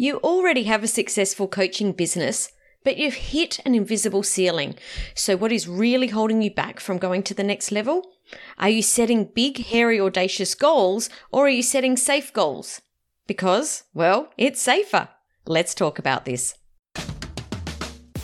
You already have a successful coaching business, but you've hit an invisible ceiling. So, what is really holding you back from going to the next level? Are you setting big, hairy, audacious goals, or are you setting safe goals? Because, well, it's safer. Let's talk about this.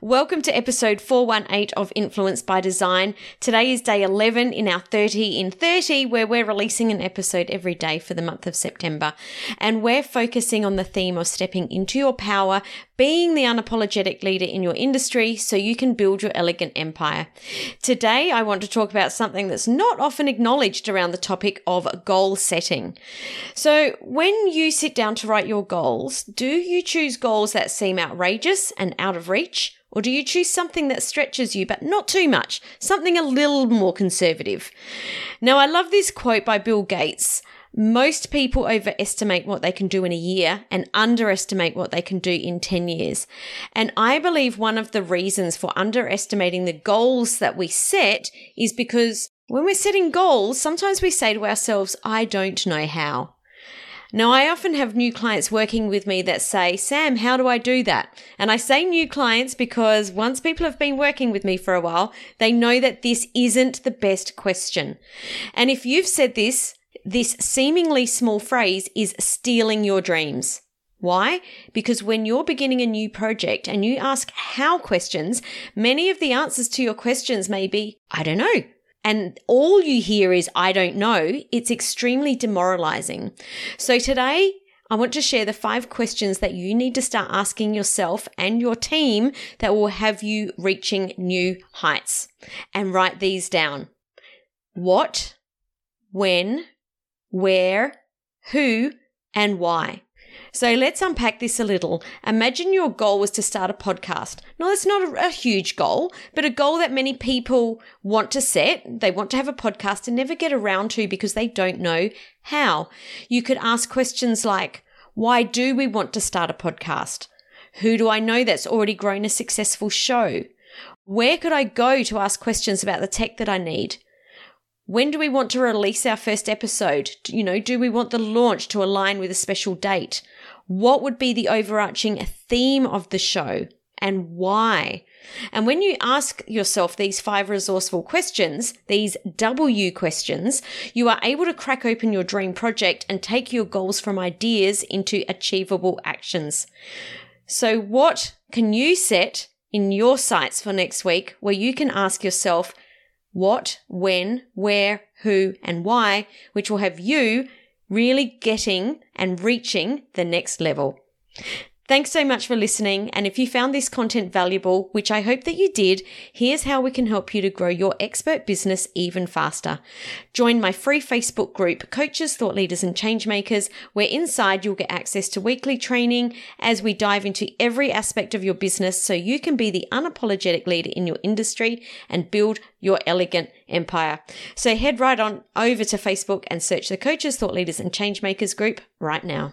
Welcome to episode 418 of Influence by Design. Today is day 11 in our 30 in 30, where we're releasing an episode every day for the month of September. And we're focusing on the theme of stepping into your power, being the unapologetic leader in your industry so you can build your elegant empire. Today, I want to talk about something that's not often acknowledged around the topic of goal setting. So, when you sit down to write your goals, do you choose goals that seem outrageous and out of reach? Or do you choose something that stretches you, but not too much? Something a little more conservative. Now, I love this quote by Bill Gates. Most people overestimate what they can do in a year and underestimate what they can do in 10 years. And I believe one of the reasons for underestimating the goals that we set is because when we're setting goals, sometimes we say to ourselves, I don't know how. Now, I often have new clients working with me that say, Sam, how do I do that? And I say new clients because once people have been working with me for a while, they know that this isn't the best question. And if you've said this, this seemingly small phrase is stealing your dreams. Why? Because when you're beginning a new project and you ask how questions, many of the answers to your questions may be, I don't know. And all you hear is, I don't know. It's extremely demoralizing. So today, I want to share the five questions that you need to start asking yourself and your team that will have you reaching new heights. And write these down. What, when, where, who, and why. So let's unpack this a little. Imagine your goal was to start a podcast. Now, that's not a, a, huge goal, but a goal that many people want to set. They want to have a podcast and never get around to because they don't know how. You could ask questions like, why do we want to start a podcast? Who do I know that's already grown a successful show? Where could I go to ask questions about the tech that I need? When do we want to release our first episode? You know, do we want the launch to align with a special date? What would be the overarching theme of the show and why? And when you ask yourself these five resourceful questions, these W questions, you are able to crack open your dream project and take your goals from ideas into achievable actions. So, what can you set in your sights for next week where you can ask yourself, what, when, where, who, and why, which will have you really getting and reaching the next level. Thanks so much for listening. And if you found this content valuable, which I hope that you did, here's how we can help you to grow your expert business even faster. Join my free Facebook group, Coaches, Thought Leaders, and Changemakers, where inside you'll get access to weekly training as we dive into every aspect of your business so you can be the unapologetic leader in your industry and build your elegant empire. So head right on over to Facebook and search the Coaches, Thought Leaders, and Changemakers group right now.